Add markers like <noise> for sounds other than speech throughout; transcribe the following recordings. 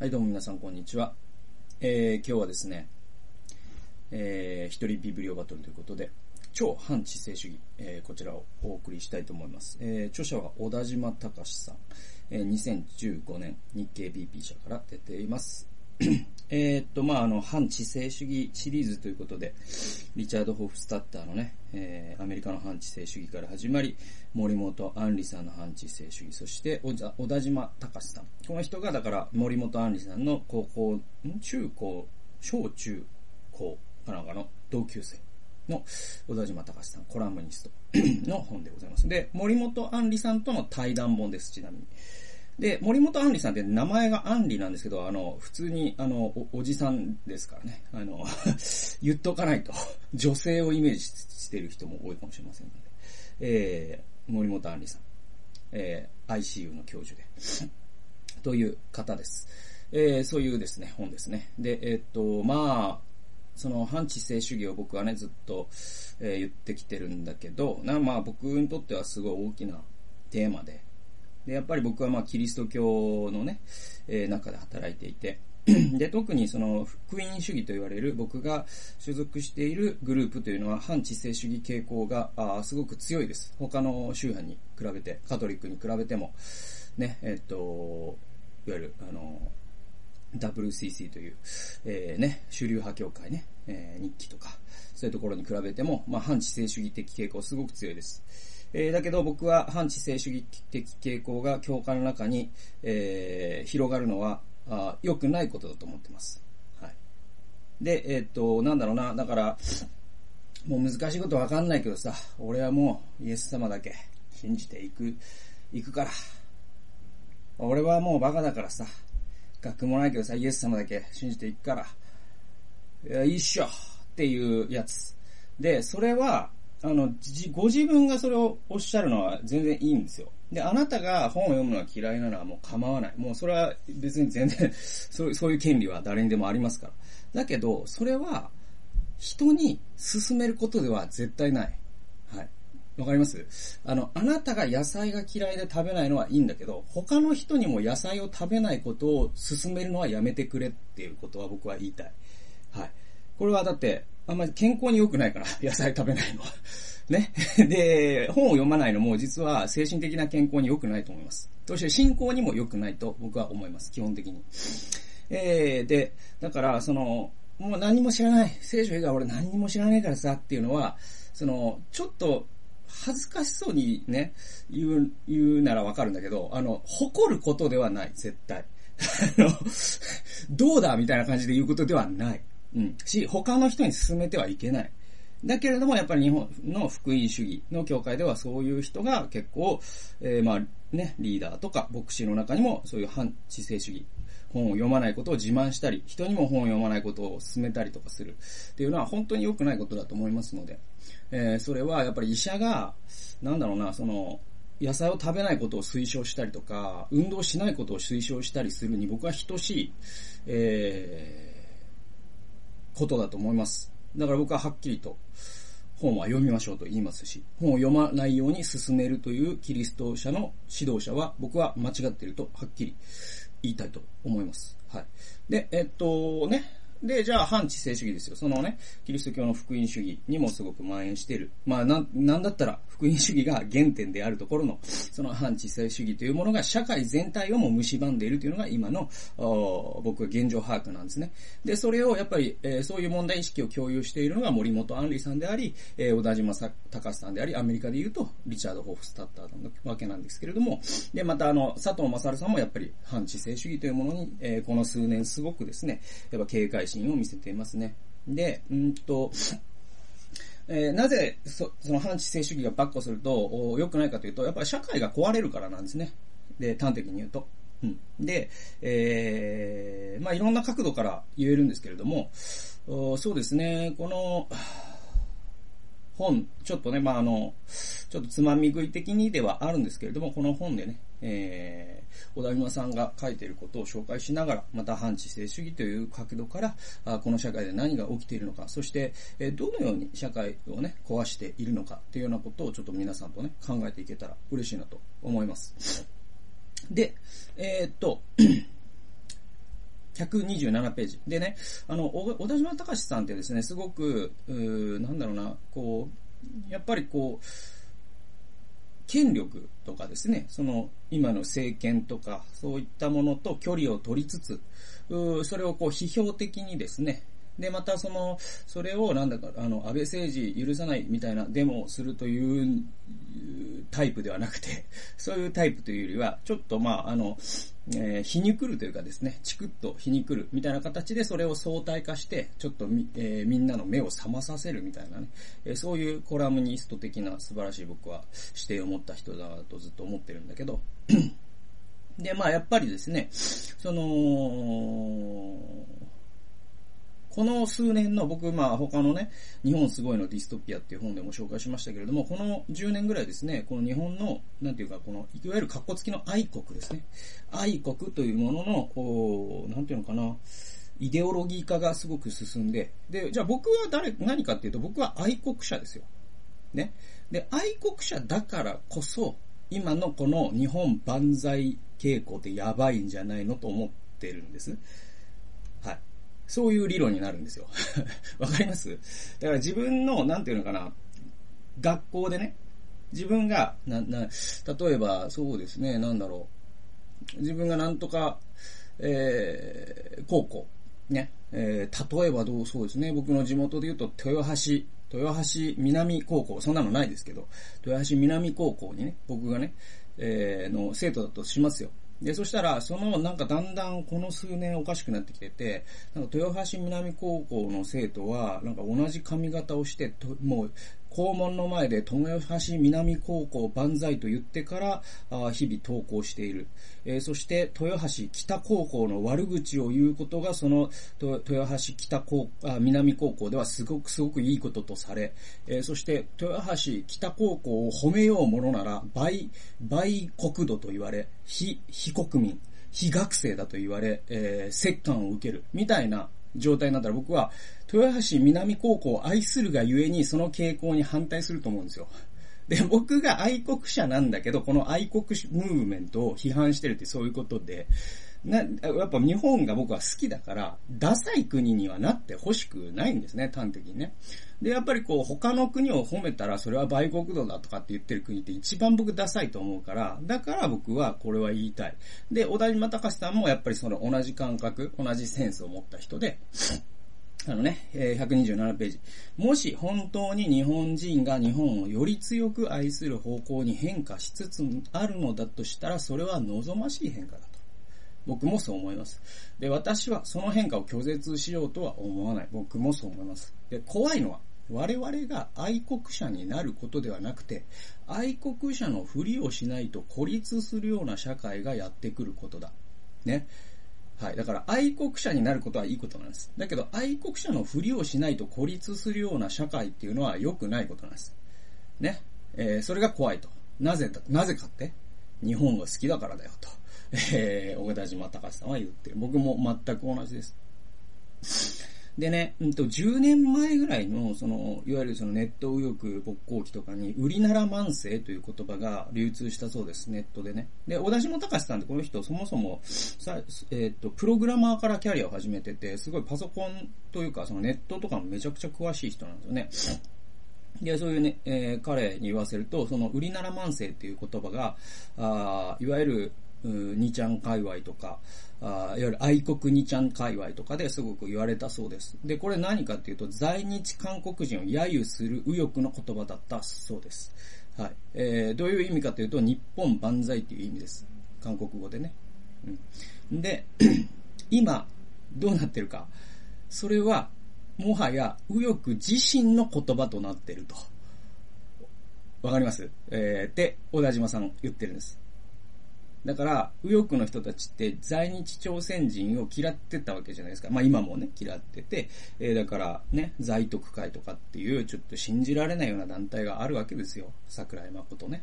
はい、どうも皆さん、こんにちは。えー、今日はですね、えー、一人ビブリオバトルということで、超反知性主義、えー、こちらをお送りしたいと思います。えー、著者は小田島隆さん、えー、2015年日経 BP 社から出ています。<clears throat> えっと、まあ、あの、反知性主義シリーズということで、リチャード・ホフスタッターのね、えー、アメリカの反知性主義から始まり、森本杏里さんの反知性主義、そして小田島隆さん。この人が、だから森本杏里さんの高校、中高、小中高かなんかの同級生の小田島隆さん、コラムニストの本でございます。で、森本杏里さんとの対談本です、ちなみに。で、森本杏里さんって名前が杏里なんですけど、あの、普通に、あのお、じさんですからね。あの、<laughs> 言っとかないと、女性をイメージしてる人も多いかもしれませんので。えー、森本杏里さん。えー、ICU の教授で。<laughs> という方です。えー、そういうですね、本ですね。で、えー、っと、まあ、その反知性主義を僕はね、ずっと、えー、言ってきてるんだけど、なまあ僕にとってはすごい大きなテーマで、で、やっぱり僕はまあキリスト教のね、えー、中で働いていて、<clears throat> で、特にその福音主義と言われる僕が所属しているグループというのは反知性主義傾向があすごく強いです。他の宗派に比べて、カトリックに比べても、ね、えっと、いわゆる、あの、WCC という、えー、ね、主流派教会ね、えー、日記とか、そういうところに比べても、まあ、反知性主義的傾向すごく強いです。えー、だけど僕は反知性主義的傾向が教科の中に、えー、広がるのはあ良くないことだと思ってます。はい。で、えー、っと、なんだろうな、だから、もう難しいことわかんないけどさ、俺はもうイエス様だけ信じていく、いくから。俺はもうバカだからさ、学もないけどさ、イエス様だけ信じていくから、いや、いいっしょっていうやつ。で、それは、あの、ご自分がそれをおっしゃるのは全然いいんですよ。で、あなたが本を読むのは嫌いなのはもう構わない。もうそれは別に全然 <laughs> そうそういう権利は誰にでもありますから。だけど、それは人に勧めることでは絶対ない。はい。わかります？あの、あなたが野菜が嫌いで食べないのはいいんだけど、他の人にも野菜を食べないことを勧めるのはやめてくれっていうことは僕は言いたい。はい。これはだって、あんまり健康に良くないから、<laughs> 野菜食べないのは。ね。<laughs> で、本を読まないのも実は精神的な健康に良くないと思います。そして信仰にも良くないと僕は思います。基本的に。えー、で、だから、その、もう何も知らない。聖書以外俺何も知らないからさっていうのは、その、ちょっと、恥ずかしそうにね、言う、言うならわかるんだけど、あの、誇ることではない、絶対。<laughs> あの、どうだみたいな感じで言うことではない。うん。し、他の人に進めてはいけない。だけれども、やっぱり日本の福音主義の教会ではそういう人が結構、えー、まあね、リーダーとか牧師の中にもそういう反知性主義、本を読まないことを自慢したり、人にも本を読まないことを勧めたりとかするっていうのは本当に良くないことだと思いますので、えー、それはやっぱり医者が、なんだろうな、その、野菜を食べないことを推奨したりとか、運動しないことを推奨したりするに僕は等しい、えーことだと思います。だから僕ははっきりと本は読みましょうと言いますし、本を読まないように進めるというキリスト者の指導者は僕は間違っているとはっきり言いたいと思います。はい。で、えっとね、で、じゃあ、反知性主義ですよ。そのね、キリスト教の福音主義にもすごく蔓延している。まあ、な、なんだったら、福音主義が原点であるところの、その反知性主義というものが社会全体をも蝕んでいるというのが今の、僕は現状把握なんですね。で、それをやっぱり、えー、そういう問題意識を共有しているのが森本杏里さんであり、えー、小田島隆さんであり、アメリカで言うと、リチャード・ホフスタッターなわけなんですけれども、で、またあの、佐藤正さんもやっぱり反知性主義というものに、えー、この数年すごくですね、やっぱ警戒心を見せていますね。で、うんと、えー、なぜそ、その反知性主義がバッコすると良くないかというと、やっぱり社会が壊れるからなんですね。で、端的に言うと。うん。で、えー、まあいろんな角度から言えるんですけれども、そうですね、この、本、ちょっとね、まああの、ちょっとつまみ食い的にではあるんですけれども、この本でね、えー、小田島さんが書いていることを紹介しながら、また反知性主義という角度から、あこの社会で何が起きているのか、そして、えー、どのように社会をね、壊しているのかというようなことをちょっと皆さんとね、考えていけたら嬉しいなと思います。で、えー、っと、<coughs> 127ページ。でね、あの、小田島隆さんってですね、すごく、うなんだろうな、こう、やっぱりこう、権力とかですね、その今の政権とか、そういったものと距離を取りつつ、それをこう批評的にですね、で、またその、それをなんだか、あの、安倍政治許さないみたいなデモをするというタイプではなくて、<laughs> そういうタイプというよりは、ちょっとまあ、あの、えー、皮肉るというかですね、チクッと皮肉るみたいな形でそれを相対化して、ちょっとみ、えー、みんなの目を覚まさせるみたいなね、えー、そういうコラムニスト的な素晴らしい僕は視点を持った人だとずっと思ってるんだけど、<clears throat> で、まあやっぱりですね、その、この数年の僕、まあ他のね、日本すごいのディストピアっていう本でも紹介しましたけれども、この10年ぐらいですね、この日本の、なんていうか、この、いわゆる格好付きの愛国ですね。愛国というものの、おなんていうのかな、イデオロギー化がすごく進んで、で、じゃあ僕は誰、何かっていうと僕は愛国者ですよ。ね。で、愛国者だからこそ、今のこの日本万歳傾向ってやばいんじゃないのと思ってるんです。そういう理論になるんですよ。<laughs> わかります？だから自分の、なんていうのかな、学校でね、自分が、な、な、例えば、そうですね、なんだろう。自分がなんとか、えー、高校、ね、えー、例えばどう、そうですね、僕の地元で言うと、豊橋、豊橋南高校、そんなのないですけど、豊橋南高校にね、僕がね、えー、の生徒だとしますよ。で、そしたら、その、なんかだんだんこの数年おかしくなってきてて、なんか豊橋南高校の生徒は、なんか同じ髪型をして、もう、校門の前で豊橋南高校万歳と言ってから日々投稿している。えー、そして豊橋北高校の悪口を言うことがその豊橋北高あ南高校ではすごくすごくいいこととされ、えー、そして豊橋北高校を褒めようものなら倍、倍国土と言われ、非、非国民、非学生だと言われ、えー、折感を受ける。みたいな状態になったら僕は、豊橋南高校を愛するがゆえにその傾向に反対すると思うんですよ。で、僕が愛国者なんだけど、この愛国ムーブメントを批判してるってそういうことで、な、やっぱ日本が僕は好きだから、ダサい国にはなってほしくないんですね、端的にね。で、やっぱりこう、他の国を褒めたら、それは売国度だとかって言ってる国って一番僕ダサいと思うから、だから僕はこれは言いたい。で、小田島隆さんもやっぱりその同じ感覚、同じセンスを持った人で、あのね、127ページ。もし本当に日本人が日本をより強く愛する方向に変化しつつあるのだとしたら、それは望ましい変化だ。僕もそう思います。で、私はその変化を拒絶しようとは思わない。僕もそう思います。で、怖いのは、我々が愛国者になることではなくて、愛国者のふりをしないと孤立するような社会がやってくることだ。ね。はい。だから愛国者になることはいいことなんです。だけど愛国者のふりをしないと孤立するような社会っていうのは良くないことなんです。ね。えー、それが怖いと。なぜだ、なぜかって日本が好きだからだよと。えー、小田島隆さんは言ってる。僕も全く同じです。でね、うんと、10年前ぐらいの、その、いわゆるそのネット右翼勃興期とかに、売りなら慢性という言葉が流通したそうです、ネットでね。で、小田島隆さんってこの人、そもそも、さ、えっ、ー、と、プログラマーからキャリアを始めてて、すごいパソコンというか、そのネットとかもめちゃくちゃ詳しい人なんですよね。で、そういうね、えー、彼に言わせると、その、売りなら慢性っていう言葉が、あいわゆる、2ちゃん界隈とか、あいわゆる愛国2ちゃん界隈とかですごく言われたそうです。で、これ何かっていうと、在日韓国人を揶揄する右翼の言葉だったそうです。はい。えー、どういう意味かというと、日本万歳っていう意味です。韓国語でね。うん。で、<clears throat> 今、どうなってるか。それは、もはや右翼自身の言葉となってると。わかります？えー、って、小田島さん言ってるんです。だから、右翼の人たちって在日朝鮮人を嫌ってたわけじゃないですか。まあ今もね、嫌ってて、えー、だからね、在徳会とかっていうちょっと信じられないような団体があるわけですよ。桜井誠ね。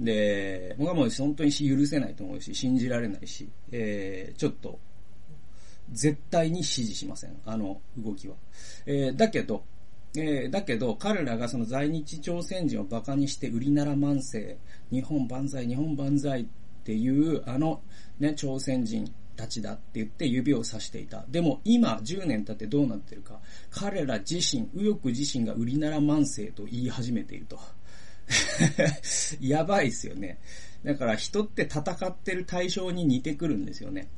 で、僕はもう本当に許せないと思うし、信じられないし、えー、ちょっと、絶対に支持しません。あの動きは。えー、だけど、えー、だけど、彼らがその在日朝鮮人を馬鹿にして売りなら万世、日本万歳、日本万歳っていう、あの、ね、朝鮮人たちだって言って指を指していた。でも今10年経ってどうなってるか。彼ら自身、右翼自身が売りなら慢性と言い始めていると。<laughs> やばいっすよね。だから人って戦ってる対象に似てくるんですよね。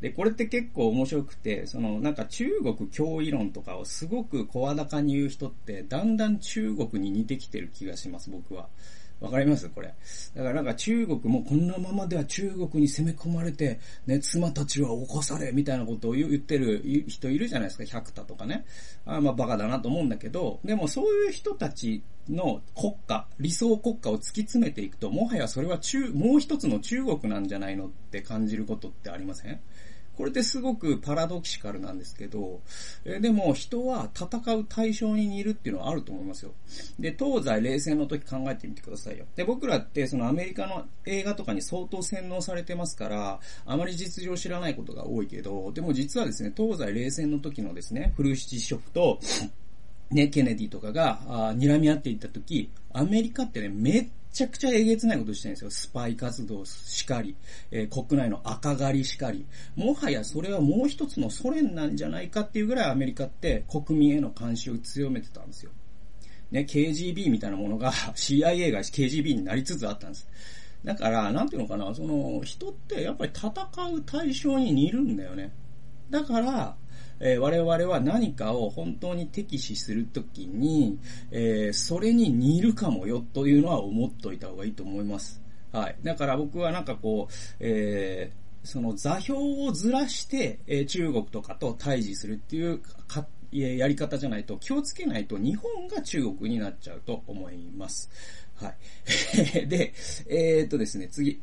で、これって結構面白くて、そのなんか中国脅威論とかをすごく声高に言う人って、だんだん中国に似てきてる気がします、僕は。わかります？これ。だからなんか中国もこんなままでは中国に攻め込まれて、ね、妻たちは起こされ、みたいなことを言ってる人いるじゃないですか、百田とかね。あまあバカだなと思うんだけど、でもそういう人たちの国家、理想国家を突き詰めていくと、もはやそれは中、もう一つの中国なんじゃないのって感じることってありません？これってすごくパラドキシカルなんですけど、えでも人は戦う対象に似るっていうのはあると思いますよ。で、東西冷戦の時考えてみてくださいよ。で、僕らってそのアメリカの映画とかに相当洗脳されてますから、あまり実情知らないことが多いけど、でも実はですね、東西冷戦の時のですね、フルシチショフと、ね、ケネディとかが、睨み合っていった時、アメリカってね、めっちゃくちゃえげつないことしてるんですよ。スパイ活動しかり、えー、国内の赤狩りしかり。もはやそれはもう一つのソ連なんじゃないかっていうぐらいアメリカって国民への監視を強めてたんですよ。ね、KGB みたいなものが CIA が KGB になりつつあったんです。だから、なんていうのかな、その、人ってやっぱり戦う対象に似るんだよね。だから、えー、我々は何かを本当に敵視するときに、えー、それに似るかもよというのは思っといた方がいいと思います。はい。だから僕はなんかこう、えー、その座標をずらして、え中国とかと対峙するっていうかやり方じゃないと気をつけないと日本が中国になっちゃうと思います。はい。<laughs> で、えー、っとですね、次。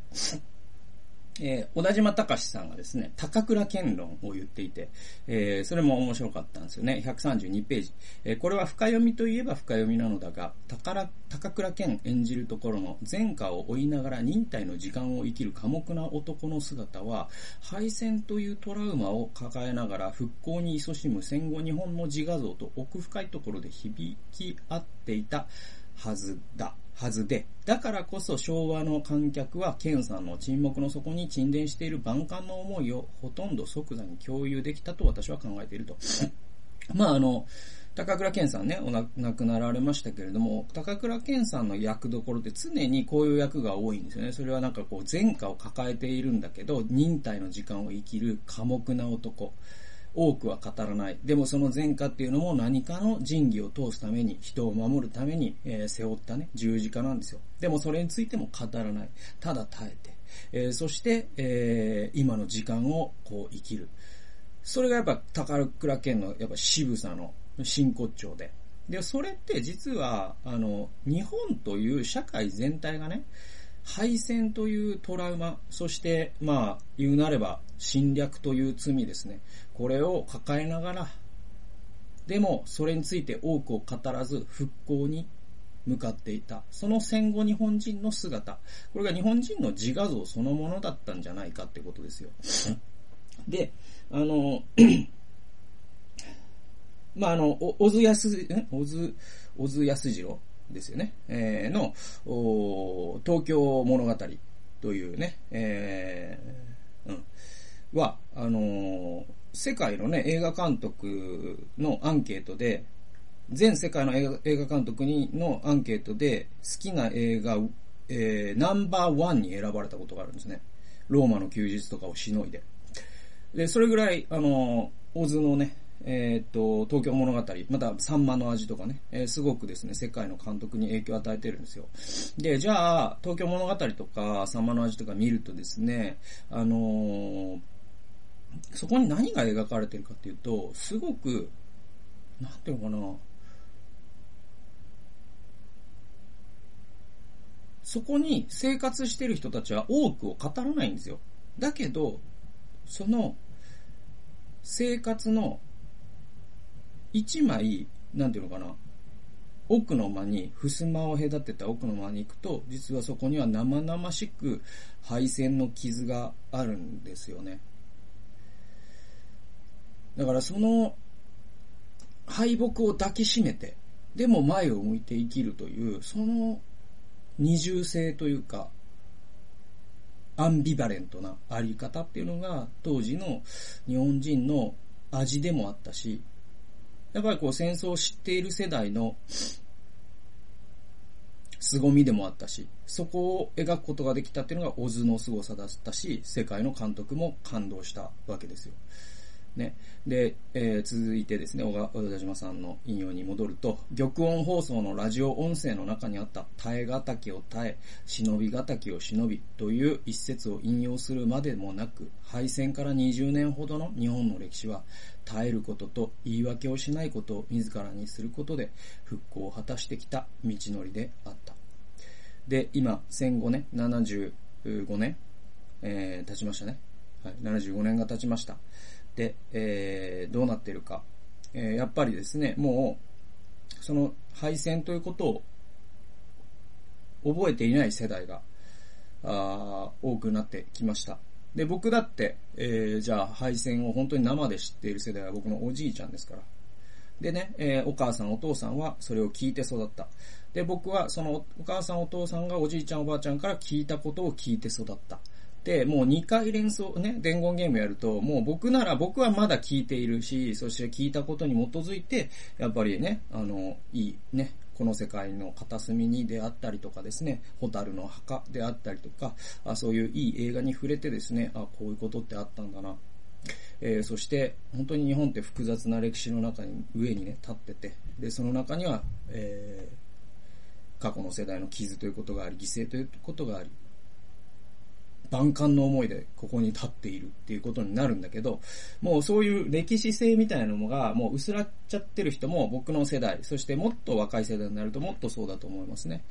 えー、小田島隆さんがですね、高倉健論を言っていて、えー、それも面白かったんですよね。132ページ。えー、これは深読みといえば深読みなのだが、高高倉健演じるところの前科を追いながら忍耐の時間を生きる寡黙な男の姿は、敗戦というトラウマを抱えながら復興に勤しむ戦後日本の自画像と奥深いところで響き合っていたはずだ。はずで、だからこそ昭和の観客はケンさんの沈黙の底に沈殿している万感の思いをほとんど即座に共有できたと私は考えていると。<laughs> まああの、高倉健さんね、お亡くなられましたけれども、高倉健さんの役どころって常にこういう役が多いんですよね。それはなんかこう前科を抱えているんだけど、忍耐の時間を生きる寡黙な男。多くは語らない。でもその前科っていうのも何かの仁義を通すために、人を守るために、えー、背負ったね、十字架なんですよ。でもそれについても語らない。ただ耐えて。えー、そして、えー、今の時間をこう生きる。それがやっぱ宝倉県のやっぱ渋さの真骨頂で。で、それって実は、あの、日本という社会全体がね、敗戦というトラウマ、そして、まあ、言うなれば侵略という罪ですね。これを抱えながら、でもそれについて多くを語らず復興に向かっていた。その戦後日本人の姿。これが日本人の自画像そのものだったんじゃないかってことですよ。<laughs> で、あの、<clears throat> まあ、あの、小津安、小津、小津安次郎？ですよね。えー、の、東京物語というね、えー、うん、は、あのー、世界のね、映画監督のアンケートで、全世界の映画監督にのアンケートで好きな映画、えー、ナンバーワンに選ばれたことがあるんですね。ローマの休日とかをしのいで。で、それぐらい、あの、大津のね、えっ、と、東京物語、また、サンマの味とかね、えー、すごくですね、世界の監督に影響を与えてるんですよ。で、じゃあ、東京物語とか、サンマの味とか見るとですね、あのー、そこに何が描かれてるかっていうと、すごく、なんていうのかな、そこに生活してる人たちは多くを語らないんですよ。だけど、その生活の一枚、なんていうのかな、奥の間に、襖を隔てた奥の間に行くと、実はそこには生々しく配線の傷があるんですよね。だからその敗北を抱きしめて、でも前を向いて生きるという、その二重性というか、アンビバレントなあり方っていうのが当時の日本人の味でもあったし、やっぱりこう戦争を知っている世代の凄みでもあったし、そこを描くことができたっていうのがオズの凄さだったし、世界の監督も感動したわけですよ。ね。で、えー、続いてですね、小田島さんの引用に戻ると、玉音放送のラジオ音声の中にあった耐え難を耐え、忍び難を忍びという一節を引用するまでもなく、敗戦から20年ほどの日本の歴史は、耐えることと言い訳をしないことを自らにすることで復興を果たしてきた道のりであった。で、今、戦後ね、75年、えー、経ちましたね。はい、75年が経ちました。で、えー、どうなっているか。えー、やっぱりですね、もう、その敗戦ということを覚えていない世代が、あ多くなってきました。で、僕だって、えー、じゃあ敗戦を本当に生で知っている世代は僕のおじいちゃんですから。でね、えー、お母さんお父さんはそれを聞いて育った。で、僕はそのお母さんお父さんがおじいちゃんおばあちゃんから聞いたことを聞いて育った。で、もう2回連想、ね、伝言ゲームやると、もう僕なら、僕はまだ聞いているし、そして聞いたことに基づいて、やっぱりね、あの、いい、ね、この世界の片隅にであったりとかですね、ホタルの墓であったりとか、あそういういい映画に触れてですね、あ、こういうことってあったんだな。えー、そして、本当に日本って複雑な歴史の中に、上にね、立ってて、で、その中には、えー、過去の世代の傷ということがあり、犠牲ということがあり、万感の思いでここに立っているっていうことになるんだけど、もうそういう歴史性みたいなのがもう薄らっちゃってる人も僕の世代、そしてもっと若い世代になるともっとそうだと思いますね。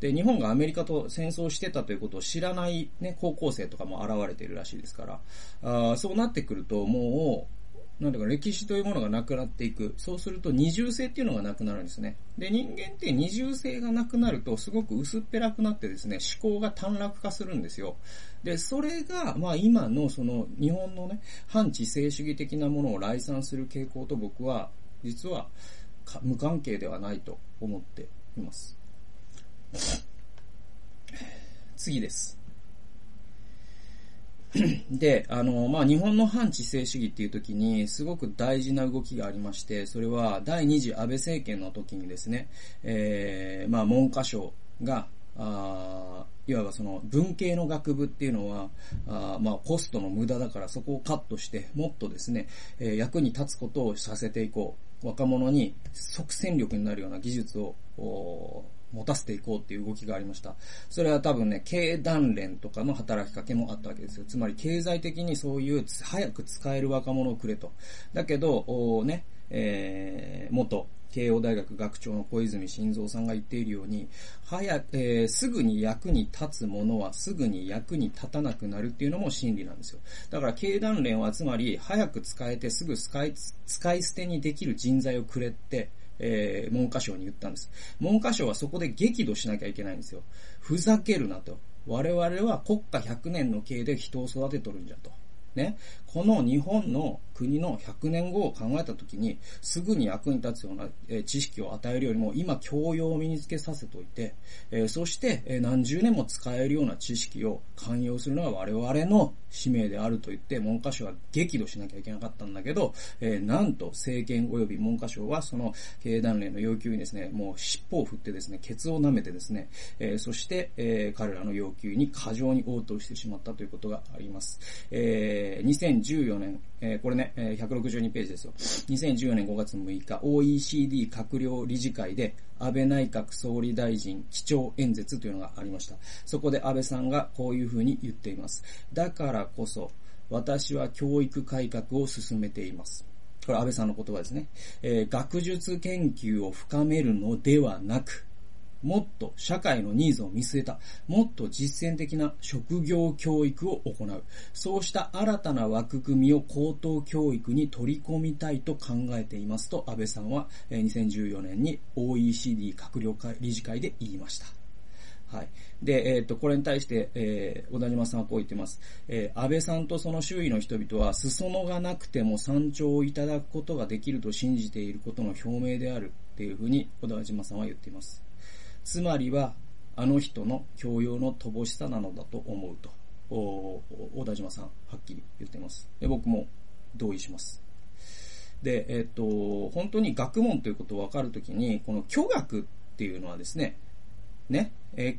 で、日本がアメリカと戦争してたということを知らないね、高校生とかも現れてるらしいですから、あそうなってくるともう、なんだか歴史というものがなくなっていく。そうすると二重性っていうのがなくなるんですね。で、人間って二重性がなくなるとすごく薄っぺらくなってですね、思考が短絡化するんですよ。で、それが、まあ今のその日本のね、反知性主義的なものを来賛する傾向と僕は、実は無関係ではないと思っています。次です。で、あの、まあ、日本の反知性主義っていう時に、すごく大事な動きがありまして、それは第二次安倍政権の時にですね、えー、まあ、文科省が、あいわばその文系の学部っていうのは、あまあ、コストの無駄だからそこをカットして、もっとですね、えー、役に立つことをさせていこう。若者に即戦力になるような技術を、持たせていこうっていう動きがありました。それは多分ね、経団連とかの働きかけもあったわけですよ。つまり経済的にそういう早く使える若者をくれと。だけど、ね、えー、元慶応大学学長の小泉晋三さんが言っているように、早、えー、すぐに役に立つものはすぐに役に立たなくなるっていうのも真理なんですよ。だから経団連はつまり、早く使えてすぐ使い、使い捨てにできる人材をくれって、えー、文科省に言ったんです。文科省はそこで激怒しなきゃいけないんですよ。ふざけるなと。我々は国家100年の刑で人を育てとるんじゃと。ね。この日本の国の100年後を考えたときに、すぐに役に立つような、知識を与えるよりも、今教養を身につけさせておいて、そして、何十年も使えるような知識を寛容するのが我々の使命であると言って、文科省は激怒しなきゃいけなかったんだけど、なんと政権及び文科省はその経団連の要求にですね、もう尻尾を振ってですね、ケツを舐めてですね、そして、彼らの要求に過剰に応答してしまったということがあります。え2014年、えこれね、え162ページですよ。2014年5月6日、OECD 閣僚理事会で、安倍内閣総理大臣基調演説というのがありました。そこで安倍さんがこういうふうに言っています。だからこそ、私は教育改革を進めています。これ安倍さんの言葉ですね。えー、学術研究を深めるのではなく、もっと社会のニーズを見据えた、もっと実践的な職業教育を行う。そうした新たな枠組みを高等教育に取り込みたいと考えていますと、安倍さんは2014年に OECD 閣僚会理事会で言いました。はい。で、えっ、と、これに対して、えー、小田島さんはこう言ってます。えー、安倍さんとその周囲の人々は、裾野がなくても山頂をいただくことができると信じていることの表明であるっていうふうに、小田島さんは言っています。つまりは、あの人の教養の乏しさなのだと思うと。小田島さん、はっきり言っています。で僕も同意します。で、えっ、と、本当に学問ということを分かるときに、この巨学っていうのはですね、ね、え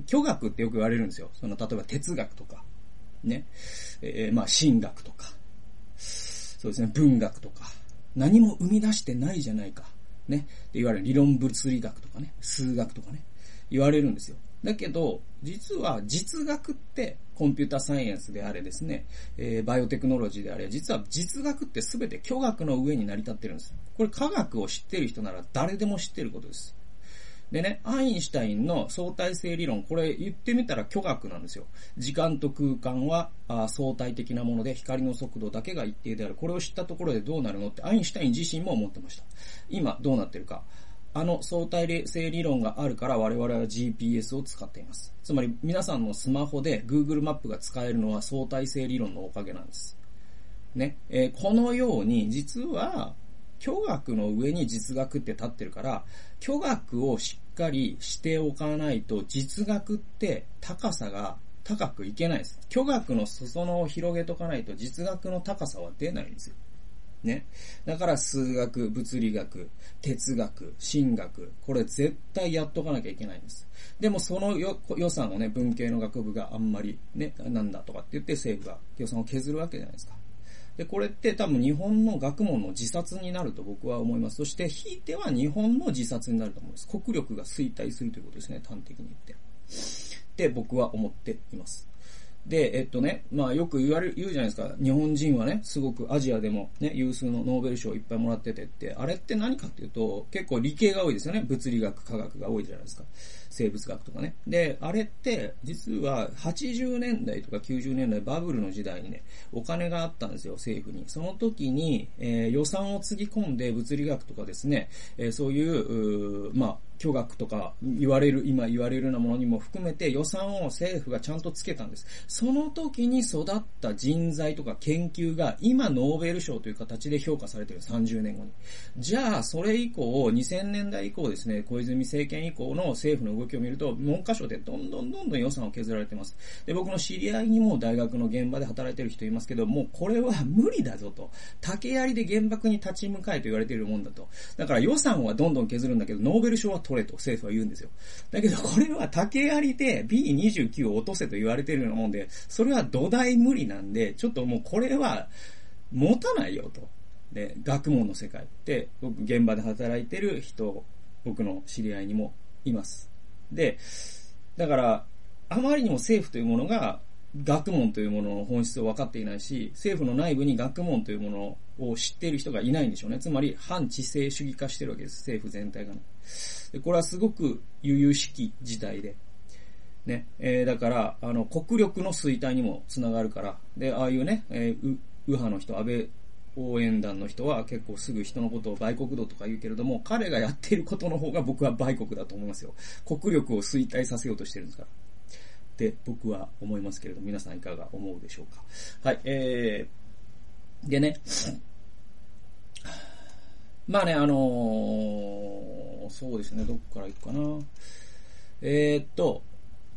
ー、巨学ってよく言われるんですよ。その、例えば哲学とか、ね、えー、まあ、神学とか、そうですね、文学とか、何も生み出してないじゃないか、ね、いわゆる理論物理学とかね、数学とかね、言われるんですよ。だけど、実は実学ってコンピュータサイエンスであれですね、えー、バイオテクノロジーであれ、実は実学って全て巨学の上に成り立ってるんです。これ科学を知ってる人なら誰でも知ってることです。でね、アインシュタインの相対性理論、これ言ってみたら巨学なんですよ。時間と空間はあ相対的なもので光の速度だけが一定である。これを知ったところでどうなるのってアインシュタイン自身も思ってました。今どうなってるか。あの相対性理論があるから我々は GPS を使っています。つまり皆さんのスマホで Google マップが使えるのは相対性理論のおかげなんです。ね。えー、このように実は巨学の上に実学って立ってるから、巨学をしっかりしておかないと実学って高さが高くいけないです。巨学の裾野を広げとかないと実学の高さは出ないんですよ。ね。だから数学、物理学、哲学、神学、これ絶対やっとかなきゃいけないんです。でもその予算をね、文系の学部があんまりね、なんだとかって言って政府が予算を削るわけじゃないですか。で、これって多分日本の学問の自殺になると僕は思います。そして、ひいては日本の自殺になると思います。国力が衰退するということですね、端的に言って。って僕は思っています。で、えっとね、まあよく言われる、言うじゃないですか。日本人はね、すごくアジアでもね、有数のノーベル賞をいっぱいもらっててって、あれって何かっていうと、結構理系が多いですよね。物理学、科学が多いじゃないですか。生物学とかね。で、あれって、実は80年代とか90年代バブルの時代にね、お金があったんですよ、政府に。その時に、えー、予算をつぎ込んで物理学とかですね、えー、そういう、うまあ、巨額とか言われる、今言われるようなものにも含めて予算を政府がちゃんとつけたんです。その時に育った人材とか研究が今ノーベル賞という形で評価されてる30年後に。じゃあ、それ以降、2000年代以降ですね、小泉政権以降の政府の動きを見ると、文科省でどんどんどんどん予算を削られてます。で、僕の知り合いにも大学の現場で働いてる人いますけど、もうこれは無理だぞと。竹槍で原爆に立ち向かえと言われているもんだと。だから予算はどんどん削るんだけど、ノーベル賞は取れと政府は言うんですよ。だけどこれは竹槍で B29 を落とせと言われてるようなもんで、それは土台無理なんで、ちょっともうこれは持たないよと。で、学問の世界って、僕現場で働いてる人、僕の知り合いにもいます。で、だから、あまりにも政府というものが学問というものの本質を分かっていないし、政府の内部に学問というものを知っている人がいないんでしょうね。つまり、反知性主義化してるわけです。政府全体が、ね。で、これはすごく悠々しき事態で。ね。えー、だから、あの、国力の衰退にもつながるから。で、ああいうね、えー、右派の人、安倍応援団の人は結構すぐ人のことを売国度とか言うけれども、彼がやっていることの方が僕は売国だと思いますよ。国力を衰退させようとしてるんですから。って僕は思いますけれど、皆さんいかが思うでしょうか。はい、えー、でね、まあね、あのー、そうですね、どっから行くかな。えー、っと、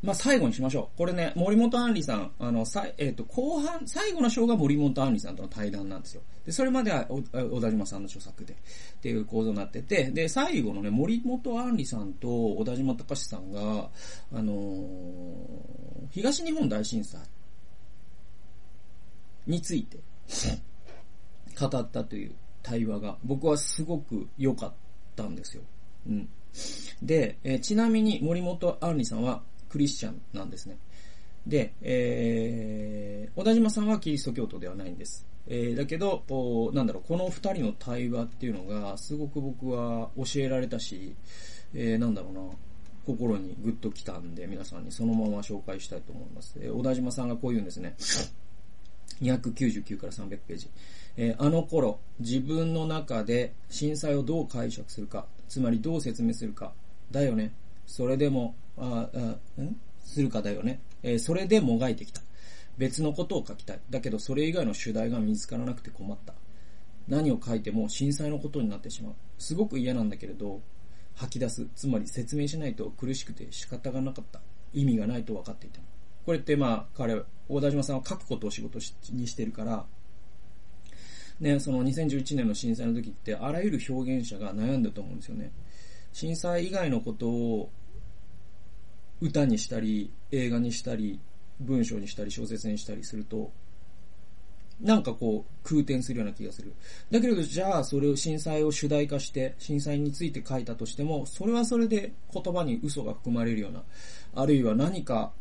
まあ、最後にしましょう。これね、森本杏里さん、あの、さえっ、ー、と、後半、最後の章が森本杏里さんとの対談なんですよ。で、それまでは小田島さんの著作で、っていう構造になってて、で、最後のね、森本杏里さんと小田島隆さんが、あのー、東日本大震災について、語ったという対話が、僕はすごく良かったんですよ。うん。で、えー、ちなみに森本杏里さんは、クリスチャンなんですね。で、えー、小田島さんはキリスト教徒ではないんです。えー、だけど、なんだろう、この二人の対話っていうのが、すごく僕は教えられたし、えー、なんだろうな、心にグッときたんで、皆さんにそのまま紹介したいと思います。えー、小田島さんがこう言うんですね。<coughs> 299から300ページ。えー、あの頃、自分の中で震災をどう解釈するか、つまりどう説明するか、だよね。それでも、ああんするかだよね。えー、それでもがいてきた。別のことを書きたい。だけどそれ以外の主題が見つからなくて困った。何を書いても震災のことになってしまう。すごく嫌なんだけれど、吐き出す。つまり説明しないと苦しくて仕方がなかった。意味がないと分かっていた。これってまあ、彼、大田島さんは書くことを仕事にしてるから、ね、その2011年の震災の時って、あらゆる表現者が悩んだと思うんですよね。震災以外のことを歌にしたり、映画にしたり、文章にしたり、小説にしたりすると、なんかこう、空転するような気がする。だけれど、じゃあ、それを震災を主題化して、震災について書いたとしても、それはそれで言葉に嘘が含まれるような、あるいは何か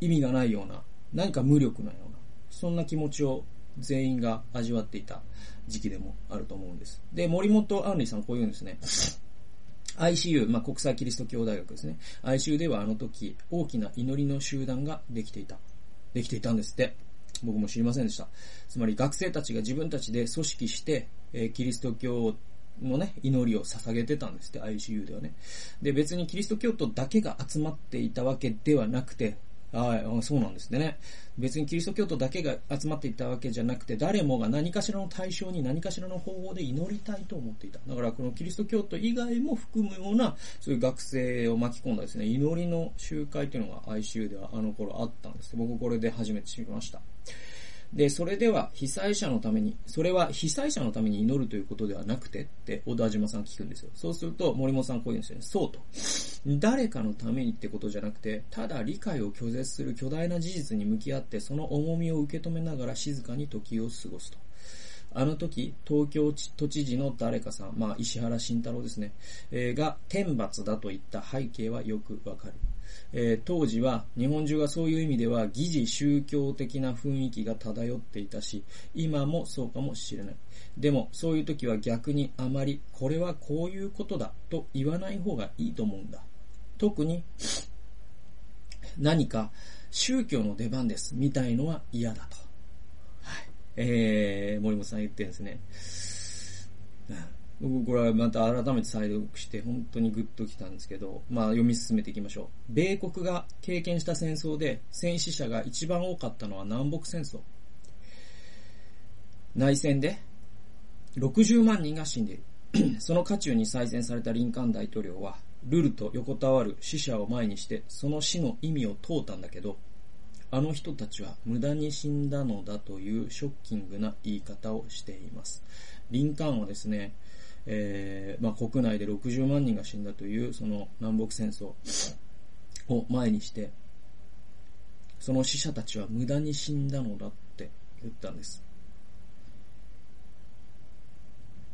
意味がないような、何か無力なような、そんな気持ちを全員が味わっていた時期でもあると思うんです。で、森本杏里さんこう言うんですね。ICU、まあ、国際キリスト教大学ですね。ICU ではあの時、大きな祈りの集団ができていた。できていたんですって。僕も知りませんでした。つまり学生たちが自分たちで組織して、えー、キリスト教のね、祈りを捧げてたんですって、ICU ではね。で、別にキリスト教徒だけが集まっていたわけではなくて、はい、そうなんですね。別にキリスト教徒だけが集まっていたわけじゃなくて、誰もが何かしらの対象に何かしらの方法で祈りたいと思っていた。だからこのキリスト教徒以外も含むような、そういう学生を巻き込んだですね、祈りの集会というのが ICU ではあの頃あったんです。僕これで初めて知りました。で、それでは被災者のために、それは被災者のために祈るということではなくてって小田島さん聞くんですよ。そうすると森本さんこう言うんですよね。そうと。誰かのためにってことじゃなくて、ただ理解を拒絶する巨大な事実に向き合ってその重みを受け止めながら静かに時を過ごすと。あの時、東京都知事の誰かさん、まあ石原慎太郎ですね、えー、が天罰だといった背景はよくわかる。えー、当時は日本中がそういう意味では疑似宗教的な雰囲気が漂っていたし、今もそうかもしれない。でも、そういう時は逆にあまり、これはこういうことだと言わない方がいいと思うんだ。特に、何か宗教の出番です、みたいのは嫌だと。はい。えー、森本さん言ってるんですね。僕これはまた改めて再読して本当にグッときたんですけど、まあ読み進めていきましょう。米国が経験した戦争で戦死者が一番多かったのは南北戦争。内戦で60万人が死んでいる。<clears throat> その渦中に再選されたリンカーン大統領は、ルルと横たわる死者を前にして、その死の意味を問うたんだけど、あの人たちは無駄に死んだのだというショッキングな言い方をしています。リンカーンはですね、えー、まあ、国内で60万人が死んだというその南北戦争を前にして、その死者たちは無駄に死んだのだって言ったんです。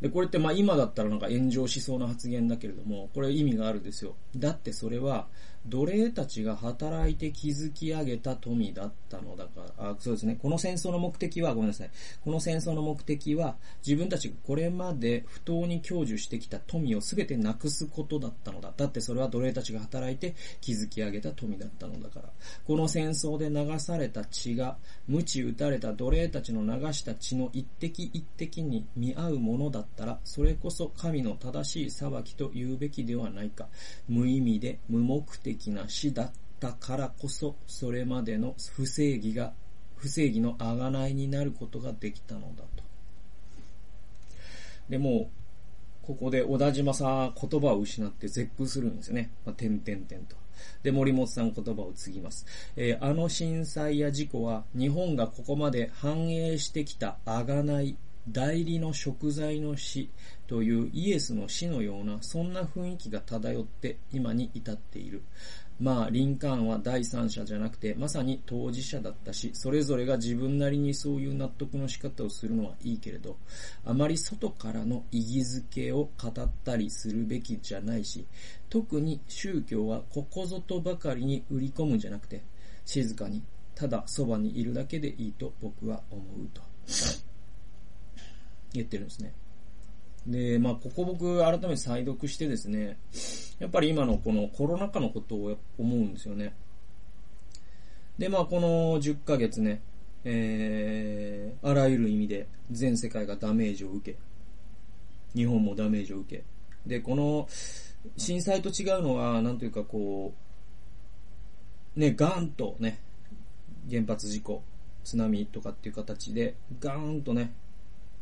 で、これってまあ今だったらなんか炎上しそうな発言だけれども、これ意味があるんですよ。だってそれは、奴隷たちが働いて築き上げた富だったのだから、あ、そうですね。この戦争の目的は、ごめんなさい。この戦争の目的は、自分たちがこれまで不当に享受してきた富を全てなくすことだったのだ。だってそれは奴隷たちが働いて築き上げた富だったのだから。この戦争で流された血が、鞭打たれた奴隷たちの流した血の一滴一滴に見合うものだったら、それこそ神の正しい裁きと言うべきではないか。無意味で無目的な死だったからこそ、それまでの不正義が、不正義の贖いになることができたのだと。でも、ここで小田島さん言葉を失って絶句するんですよね。まあ、点々点と。で、森本さん言葉を継ぎます。えー、あの震災や事故は日本がここまで繁栄してきた贖い代理の食材の死というイエスの死のような、そんな雰囲気が漂って今に至っている。まあ、リンカーンは第三者じゃなくて、まさに当事者だったし、それぞれが自分なりにそういう納得の仕方をするのはいいけれど、あまり外からの意義づけを語ったりするべきじゃないし、特に宗教はここぞとばかりに売り込むんじゃなくて、静かに、ただそばにいるだけでいいと僕は思うと。言ってるんですね。で、まあ、ここ僕改めて再読してですね、やっぱり今のこのコロナ禍のことを思うんですよね。で、まあ、この10ヶ月ね、えー、あらゆる意味で全世界がダメージを受け、日本もダメージを受け、で、この震災と違うのは、なんというかこう、ね、ガンとね、原発事故、津波とかっていう形で、ガーンとね、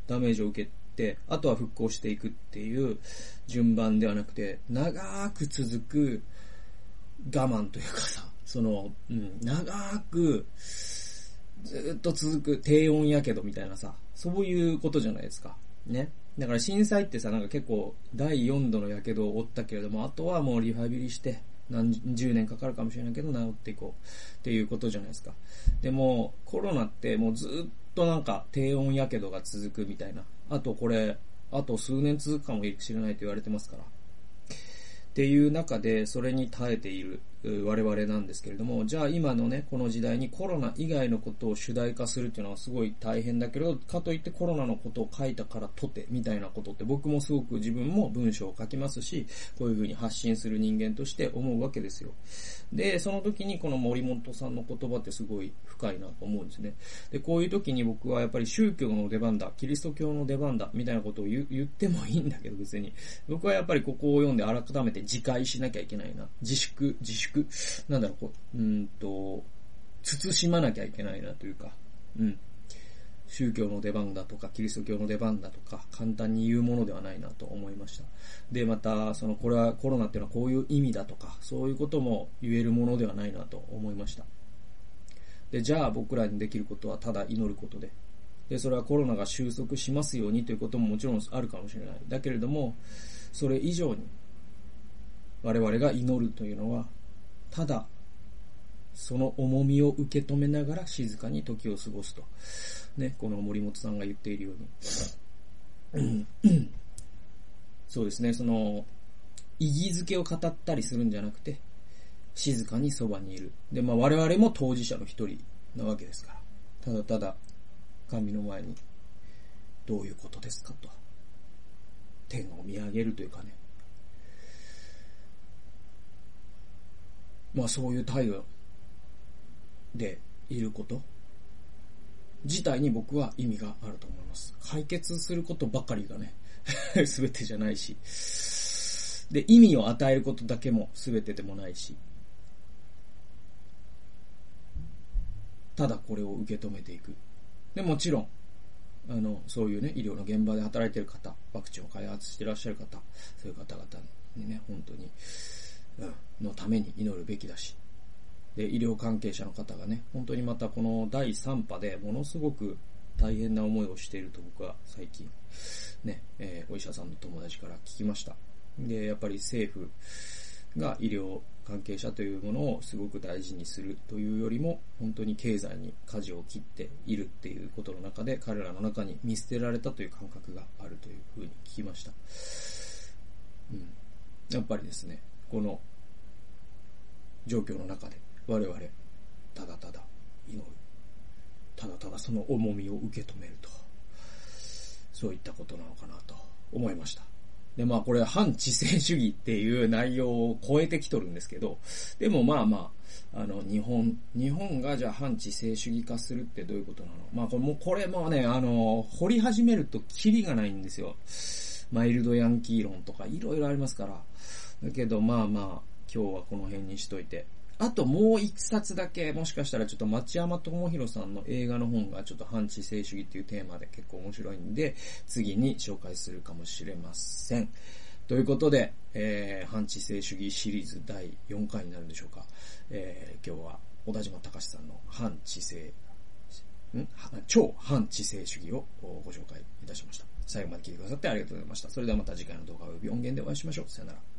ダメージを受けて、あとは復興していくっていう順番ではなくて、長く続く我慢というかさ、その、うん、長く、ずっと続く低温やけどみたいなさ、そういうことじゃないですか。ね。だから震災ってさ、なんか結構第4度のやけどを負ったけれども、あとはもうリハビリして、何十年かかるかもしれないけど治っていこうっていうことじゃないですか。でもコロナってもうずっとなんか低温やけどが続くみたいな。あとこれ、あと数年続くかもしれないと言われてますから。っていう中でそれに耐えている我々なんですけれども、じゃあ今のね、この時代にコロナ以外のことを主題化するっていうのはすごい大変だけど、かといってコロナのことを書いたからとて、みたいなことって僕もすごく自分も文章を書きますし、こういう風に発信する人間として思うわけですよ。で、その時にこの森本さんの言葉ってすごい深いなと思うんですね。で、こういう時に僕はやっぱり宗教の出番だ、キリスト教の出番だ、みたいなことを言ってもいいんだけど別に。僕はやっぱりここを読んで改めて自戒しなきゃいけないな。自粛、自粛くなんだろう、こう、うんと、慎まなきゃいけないなというか、うん。宗教の出番だとか、キリスト教の出番だとか、簡単に言うものではないなと思いました。で、また、その、これはコロナっていうのはこういう意味だとか、そういうことも言えるものではないなと思いました。で、じゃあ僕らにできることはただ祈ることで、で、それはコロナが収束しますようにということももちろんあるかもしれない。だけれども、それ以上に、我々が祈るというのは、ただ、その重みを受け止めながら静かに時を過ごすと。ね、この森本さんが言っているように。そうですね、その、意義づけを語ったりするんじゃなくて、静かにそばにいる。で、まあ我々も当事者の一人なわけですから。ただただ、神の前に、どういうことですかと。天を見上げるというかね。まあそういう態度でいること自体に僕は意味があると思います。解決することばかりがね、<laughs> すべてじゃないし、で、意味を与えることだけもすべてでもないし、ただこれを受け止めていく。で、もちろん、あの、そういうね、医療の現場で働いてる方、ワクチンを開発していらっしゃる方、そういう方々にね、本当に、のために祈るべきだし、で、医療関係者の方がね、本当にまたこの第3波でものすごく大変な思いをしていると僕は最近、ね、えー、お医者さんの友達から聞きました。で、やっぱり政府が医療関係者というものをすごく大事にするというよりも、本当に経済に舵を切っているっていうことの中で、彼らの中に見捨てられたという感覚があるというふうに聞きました。うん。やっぱりですね、この状況の中で我々、ただただ祈る。ただただその重みを受け止めると。そういったことなのかなと思いました。で、まあこれ反知性主義っていう内容を超えてきとるんですけど、でもまあまあ、あの、日本、日本がじゃあ反知性主義化するってどういうことなの？まあこれも、これもね、あの、掘り始めるとキリがないんですよ。マイルドヤンキー論とかいろいろありますから。だけどまあまあ、今日はこの辺にしといて。あともう一冊だけ、もしかしたらちょっと町山智博さんの映画の本がちょっと反知性主義っていうテーマで結構面白いんで、次に紹介するかもしれません。ということで、えー、反知性主義シリーズ第4回になるんでしょうか。えー、今日は小田島隆さんの反知性、ん？超反知性主義をご紹介いたしました。最後まで聞いてくださってありがとうございました。それではまた次回の動画及び音源でお会いしましょう。さよなら。